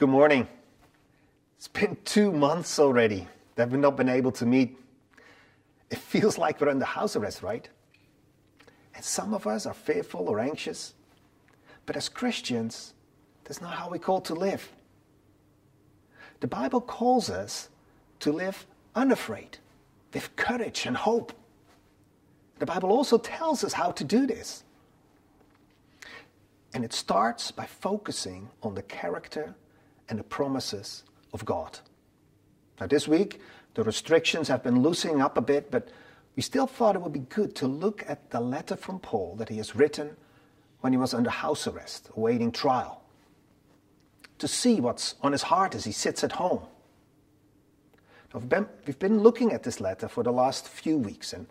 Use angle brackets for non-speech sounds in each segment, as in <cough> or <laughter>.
Good morning. It's been two months already that we've not been able to meet. It feels like we're under house arrest, right? And some of us are fearful or anxious. But as Christians, that's not how we're called to live. The Bible calls us to live unafraid, with courage and hope. The Bible also tells us how to do this. And it starts by focusing on the character and the promises of God. Now, this week, the restrictions have been loosening up a bit, but we still thought it would be good to look at the letter from Paul that he has written when he was under house arrest, awaiting trial, to see what's on his heart as he sits at home. Now, we've, been, looking at this letter for the last few weeks, and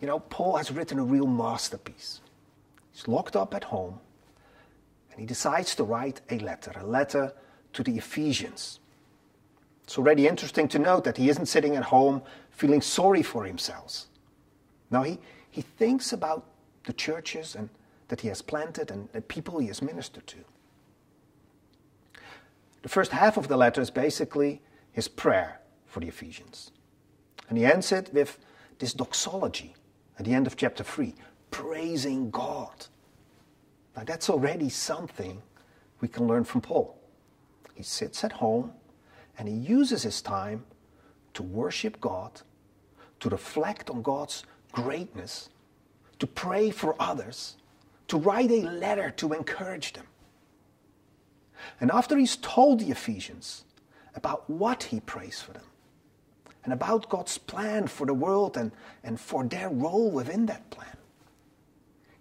you know, Paul has written a real masterpiece. He's locked up at home, and he decides to write a letter, a letter to the Ephesians. It's already interesting to note that he isn't sitting at home feeling sorry for himself. No, he, he thinks about the churches and that he has planted and the people he has ministered to. The first half of the letter is basically his prayer for the Ephesians. And he ends it with this doxology at the end of chapter 3, praising God. Now, that's already something we can learn from Paul. He sits at home and he uses his time to worship God, to reflect on God's greatness, to pray for others, to write a letter to encourage them. And after he's told the Ephesians about what he prays for them, and about God's plan for the world and, and for their role within that plan,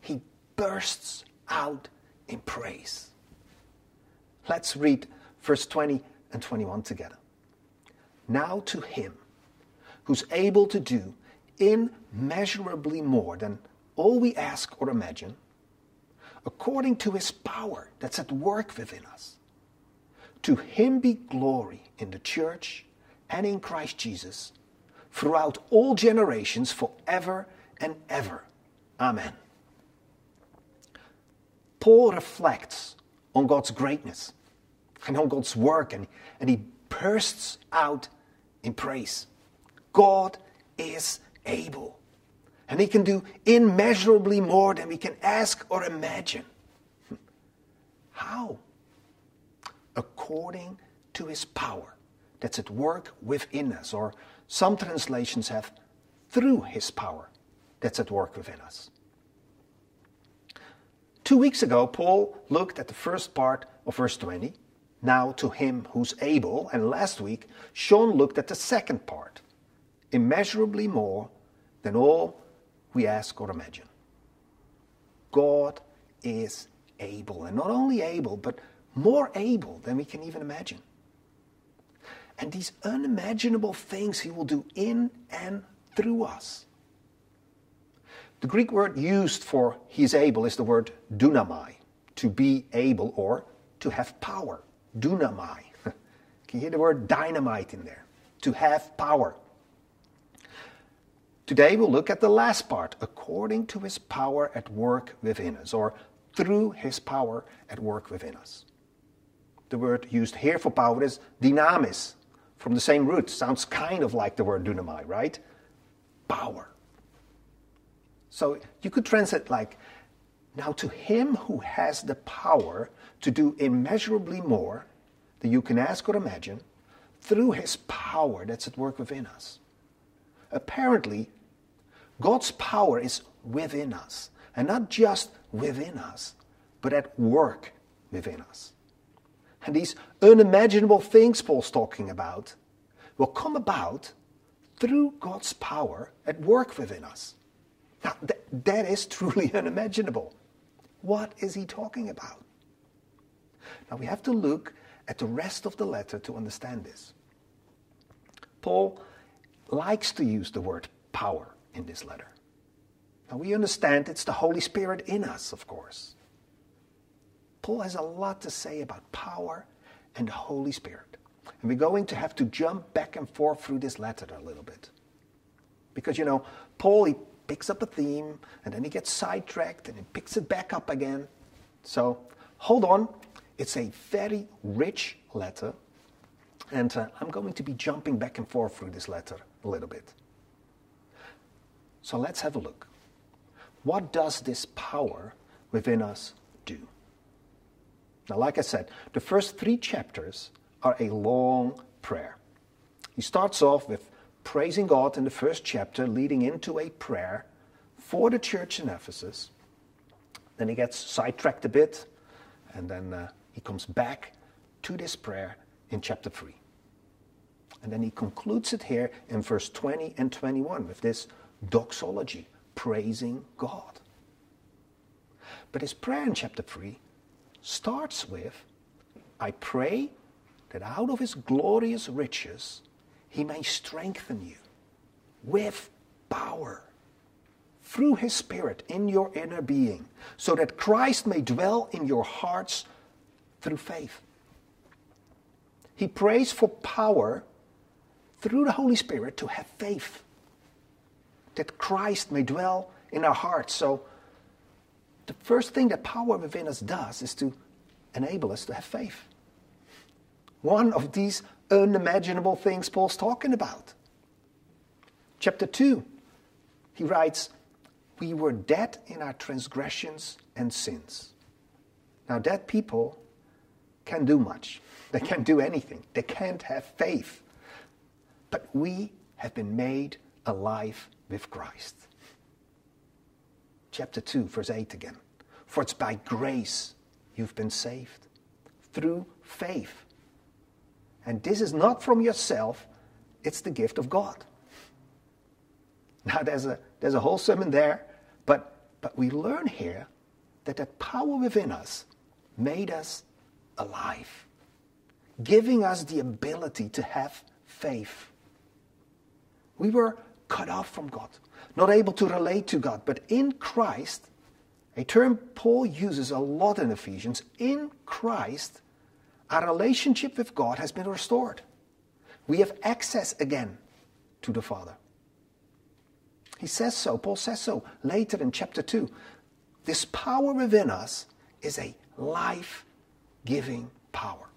he bursts out in praise. Let's read verse 20 and 21 together. Now to him who's able to do immeasurably more than all we ask or imagine, according to his power that's at work within us. To him be glory in the church and in Christ Jesus throughout all generations, forever and ever. Amen. Paul reflects on God's greatness and on God's work, and, and he bursts out in praise. God is able, and he can do immeasurably more than we can ask or imagine. How? According to his power that's at work within us, or some translations have through his power that's at work within us. Two weeks ago, Paul looked at the first part of verse 20 now to him who's able. And last week, Sean looked at the second part immeasurably more than all we ask or imagine. God is able, and not only able, but more able than we can even imagine. And these unimaginable things he will do in and through us. The Greek word used for he is able is the word dunamai, to be able or to have power dunamai. <laughs> Can you hear the word dynamite in there? To have power. Today we'll look at the last part, according to his power at work within us, or through his power at work within us. The word used here for power is dynamis, from the same root. Sounds kind of like the word dunamai, right? Power. So you could translate like, now to him who has the power to do immeasurably more than you can ask or imagine through his power that's at work within us. Apparently, God's power is within us, and not just within us, but at work within us. And these unimaginable things Paul's talking about will come about through God's power at work within us. Now, th- that is <laughs> truly unimaginable. What is he talking about? Now we have to look at the rest of the letter to understand this. Paul likes to use the word power in this letter. Now we understand it's the Holy Spirit in us, of course. Paul has a lot to say about power and the Holy Spirit. And we're going to have to jump back and forth through this letter a little bit. Because, you know, Paul, he picks up a theme and then he gets sidetracked and he picks it back up again. So hold on It's a very rich letter, and uh, I'm going to be jumping back and forth through this letter a little bit. So let's have a look. What does this power within us do? Now, like I said, the first three chapters are a long prayer. He starts off with praising God in the first chapter, leading into a prayer for the church in Ephesus. Then he gets sidetracked a bit, and then uh, he comes back to this prayer in chapter 3. And then he concludes it here in verse 20 and 21 with this doxology, praising God. But his prayer in chapter 3 starts with I pray that out of his glorious riches he may strengthen you with power through his Spirit in your inner being, so that Christ may dwell in your hearts through faith. He prays for power through the Holy Spirit to have faith, that Christ may dwell in our hearts. So, the first thing that power within us does is to enable us to have faith. One of these unimaginable things Paul's talking about. Chapter 2, he writes, We were dead in our transgressions and sins. Now, dead people can do much. They can't do anything. They can't have faith. But we have been made alive with Christ. Chapter 2, verse 8 again. For it's by grace you've been saved through faith. And this is not from yourself, it's the gift of God. Now, there's a, there's a whole sermon there, but, but we learn here that that power within us made us alive, giving us the ability to have faith. We were cut off from God, not able to relate to God, but in Christ, a term Paul uses a lot in Ephesians, in Christ, our relationship with God has been restored. We have access again to the Father. He says so, Paul says so later in chapter 2. This power within us is a life giving power.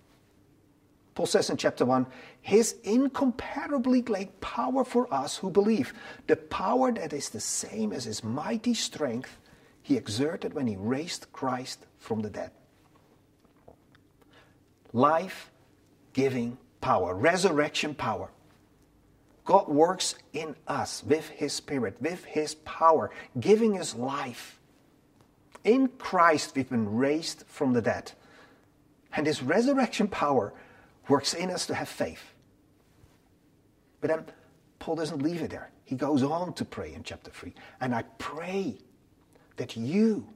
Paul says in chapter 1 His incomparably great power for us who believe, the power that is the same as His mighty strength He exerted when He raised Christ from the dead life giving power, resurrection power. God works in us with His Spirit, with His power, giving us life. In Christ, we've been raised from the dead. And His resurrection power works in us to have faith. But then Paul doesn't leave it there. He goes on to pray in chapter 3. And I pray that you,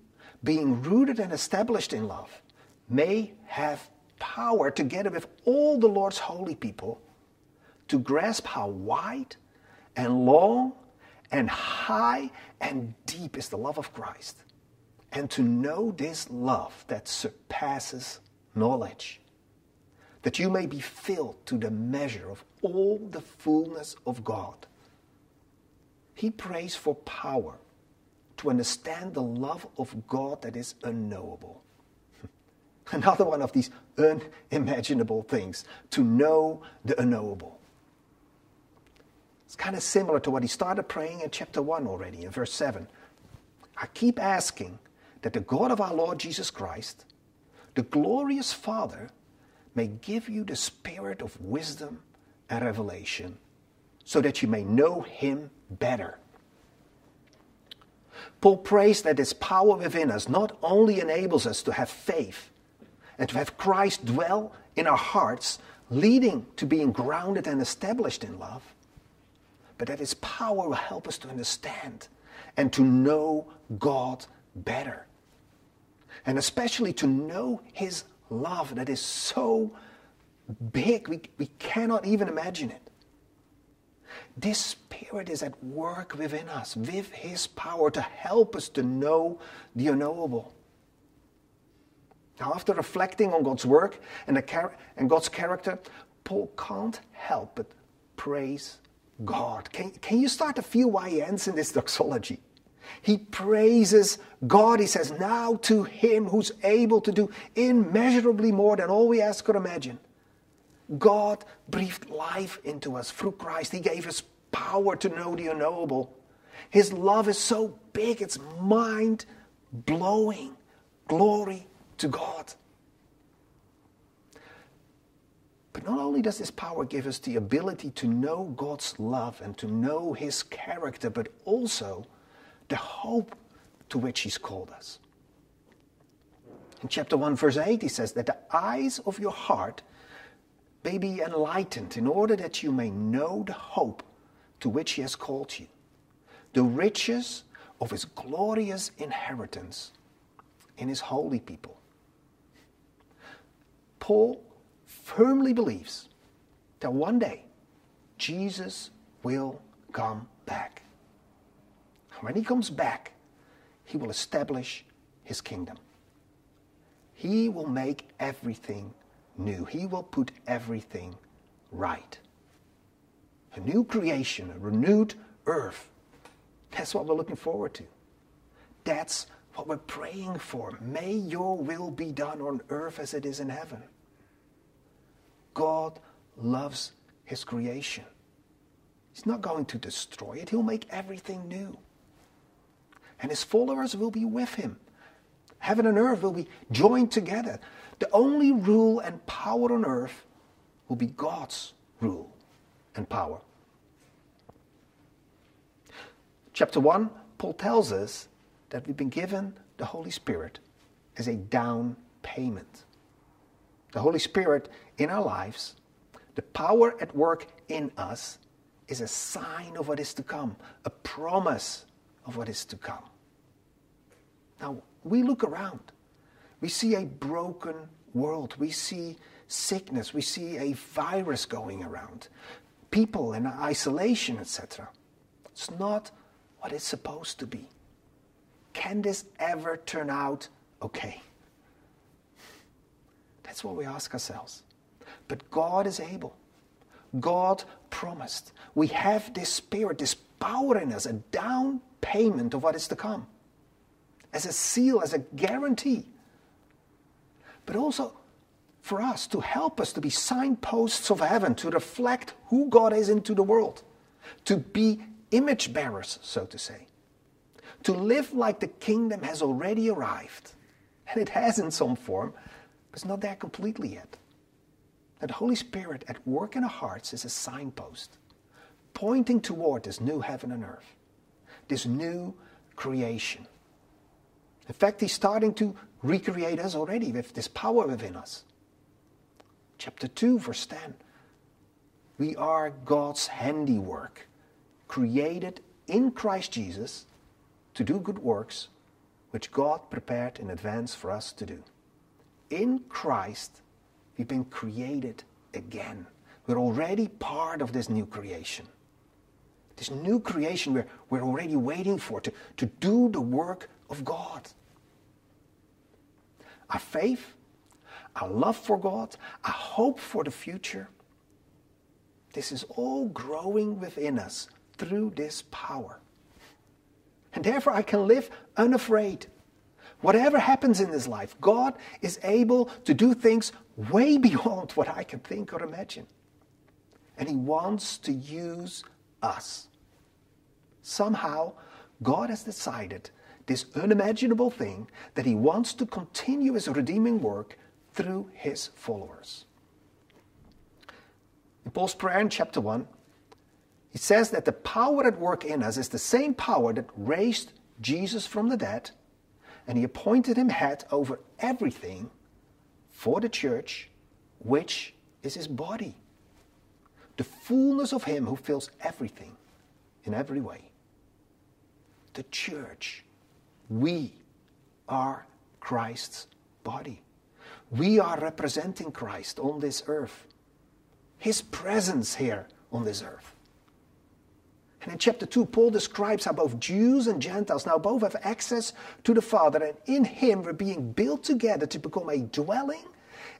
being rooted and established in love, may have power, together with all the Lord's holy people, to grasp how wide and long and high and deep is the love of Christ, and to know this love that surpasses knowledge, that you may be filled to the measure of all the fullness of God. He prays for power to understand the love of God that is unknowable <laughs> Another one of these unimaginable things to know the unknowable. It's kind of similar to what he started praying in chapter 1 already, in verse 7. I keep asking that the God of our Lord Jesus Christ, the glorious Father, may give you the spirit of wisdom and revelation so that you may know him better. Paul prays that his power within us not only enables us to have faith, and to have Christ dwell in our hearts, leading to being grounded and established in love, but that His power will help us to understand and to know God better. And especially to know His love that is so big, we, we cannot even imagine it. This Spirit is at work within us with His power to help us to know the unknowable. Now, after reflecting on God's work and, the, and God's character, Paul can't help but praise God. Can, can you start to feel why he ends in this doxology? He praises God. He says, Now to Him who's able to do immeasurably more than all we ask or imagine. God breathed life into us through Christ. He gave us power to know the unknowable. His love is so big, it's mind blowing. Glory to God. But not only does this power give us the ability to know God's love and to know His character, but also the hope to which He's called us. In chapter 1, verse 8, He says that the eyes of your heart may be enlightened in order that you may know the hope to which He has called you, the riches of His glorious inheritance in His holy people. Paul firmly believes that one day Jesus will come back. When he comes back, he will establish his kingdom. He will make everything new. He will put everything right. A new creation, a renewed earth. That's what we're looking forward to. That's what we're praying for. May your will be done on earth as it is in heaven. God loves his creation. He's not going to destroy it, he'll make everything new. And his followers will be with him. Heaven and earth will be joined together. The only rule and power on earth will be God's rule and power. Chapter 1, Paul tells us that we've been given the Holy Spirit as a down payment the Holy Spirit in our lives, the power at work in us, is a sign of what is to come, a promise of what is to come. Now, we look around. We see a broken world. We see sickness. We see a virus going around. People in isolation, etc. It's not what it's supposed to be. Can this ever turn out okay? That's what we ask ourselves. But God is able. God promised. We have this spirit, this power in us, a down payment of what is to come, as a seal, as a guarantee. But also for us to help us to be signposts of heaven, to reflect who God is into the world, to be image bearers, so to say, to live like the kingdom has already arrived. And it has in some form, it's not there completely yet. That the Holy Spirit at work in our hearts is a signpost pointing toward this new heaven and earth, this new creation. In fact, He's starting to recreate us already with this power within us. Chapter 2, verse 10. We are God's handiwork, created in Christ Jesus to do good works, which God prepared in advance for us to do in Christ, we've been created again. We're already part of this new creation. This new creation we're, we're already waiting for to, to do the work of God. Our faith, our love for God, our hope for the future, this is all growing within us through this power. And therefore, I can live unafraid Whatever happens in this life, God is able to do things way <laughs> beyond what I can think or imagine. And He wants to use us. Somehow, God has decided this unimaginable thing that He wants to continue His redeeming work through His followers. In Paul's prayer in chapter 1, he says that the power at work in us is the same power that raised Jesus from the dead and he appointed him head over everything for the church, which is his body. The fullness of him who fills everything in every way. The church, we are Christ's body. We are representing Christ on this earth. His presence here on this earth. And in chapter 2, Paul describes how both Jews and Gentiles now both have access to the Father, and in Him we're being built together to become a dwelling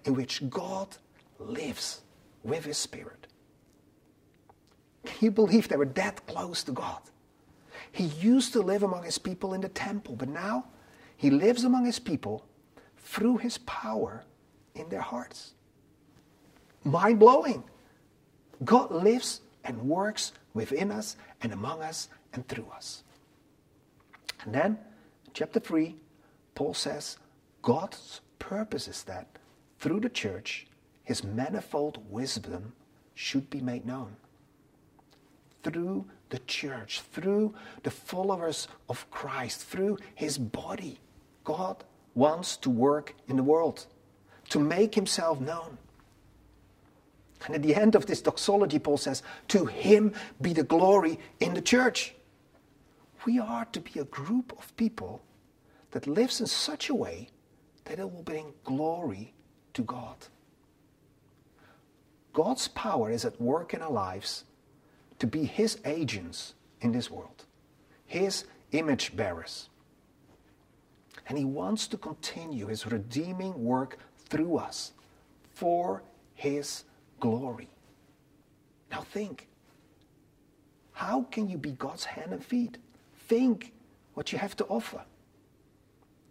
in which God lives with His Spirit. Can you believe they were that close to God? He used to live among his people in the temple, but now he lives among his people through his power in their hearts. Mind blowing. God lives and works within us and among us and through us. And then, chapter 3, Paul says God's purpose is that through the church, his manifold wisdom should be made known. Through the church, through the followers of Christ, through his body, God wants to work in the world, to make himself known. And at the end of this doxology, Paul says, To him be the glory in the church. We are to be a group of people that lives in such a way that it will bring glory to God. God's power is at work in our lives to be His agents in this world, His image bearers. And He wants to continue His redeeming work through us for His glory. Now think how can you be God's hand and feet? Think what you have to offer.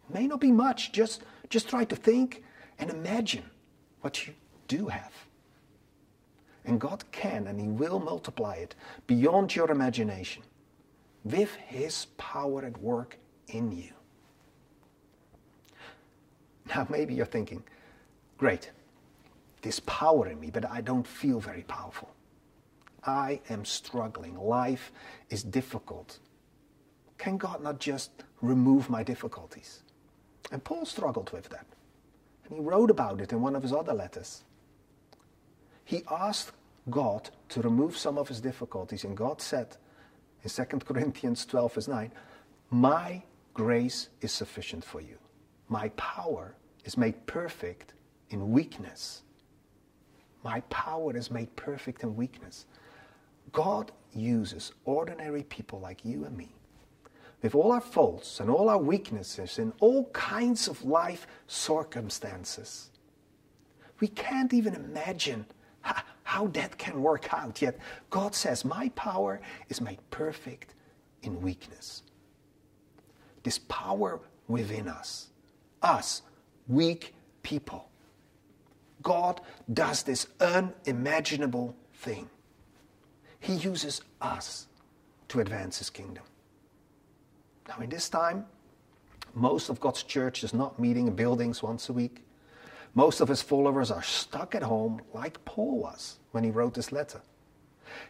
It may not be much, just, just try to think and imagine what you do have. And God can and He will multiply it beyond your imagination with His power at work in you. Now, maybe you're thinking, great, this power in me, but I don't feel very powerful. I am struggling. Life is difficult. Can God not just remove my difficulties? And Paul struggled with that. And he wrote about it in one of his other letters. He asked God to remove some of his difficulties, and God said in 2 Corinthians 12, verse 9, My grace is sufficient for you. My power is made perfect in weakness. My power is made perfect in weakness. God uses ordinary people like you and me, with all our faults and all our weaknesses and all kinds of life circumstances. We can't even imagine how that can work out, yet God says, My power is made perfect in weakness. This power within us, us, weak people God does this unimaginable thing. He uses us to advance his kingdom. Now, in this time, most of God's church is not meeting in buildings once a week. Most of his followers are stuck at home, like Paul was when he wrote this letter.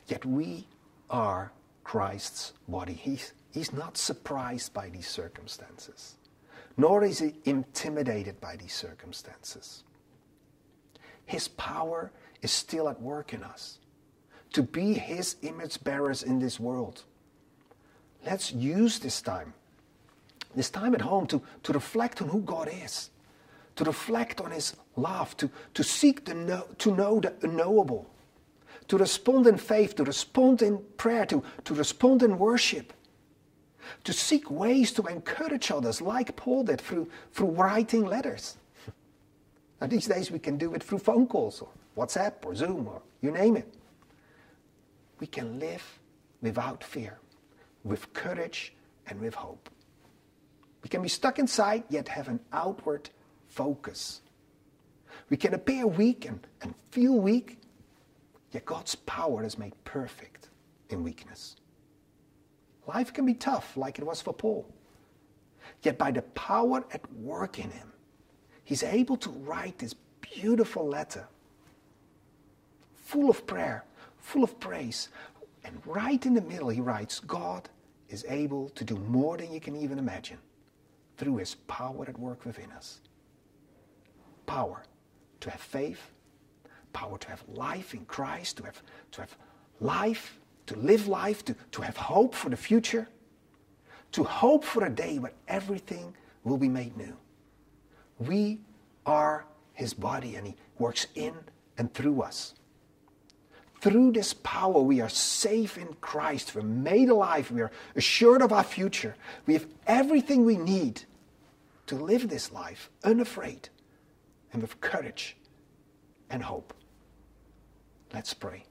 Yet we are Christ's body. He's, he's not surprised by these circumstances, nor is he intimidated by these circumstances. His power is still at work in us to be His image bearers in this world. Let's use this time, this time at home, to, to reflect on who God is, to reflect on His love, to, to seek to know, to know the unknowable, to respond in faith, to respond in prayer, to, to respond in worship, to seek ways to encourage others, like Paul did through, through writing letters. Now, these days we can do it through phone calls or WhatsApp or Zoom or you name it. We can live without fear, with courage and with hope. We can be stuck inside yet have an outward focus. We can appear weak and, and feel weak, yet God's power is made perfect in weakness. Life can be tough, like it was for Paul. Yet by the power at work in him, he's able to write this beautiful letter, full of prayer, full of praise. And right in the middle, he writes, God is able to do more than you can even imagine through his power at work within us. Power to have faith, power to have life in Christ, to have, to have life, to live life, to, to have hope for the future, to hope for a day where everything will be made new. We are his body and he works in and through us. Through this power, we are safe in Christ. We're made alive. We are assured of our future. We have everything we need to live this life unafraid and with courage and hope. Let's pray.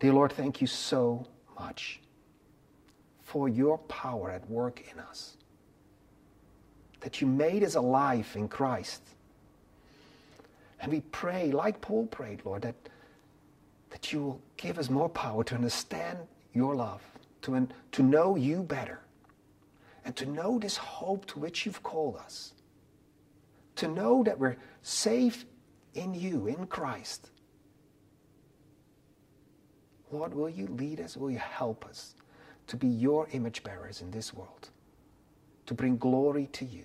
Dear Lord, thank you so much for your power at work in us. That you made us alive in Christ. And we pray, like Paul prayed, Lord, that, that you will give us more power to understand your love, to, to know you better, and to know this hope to which you've called us. To know that we're safe in you, in Christ. Lord, will you lead us? Will you help us to be your image bearers in this world? To bring glory to you.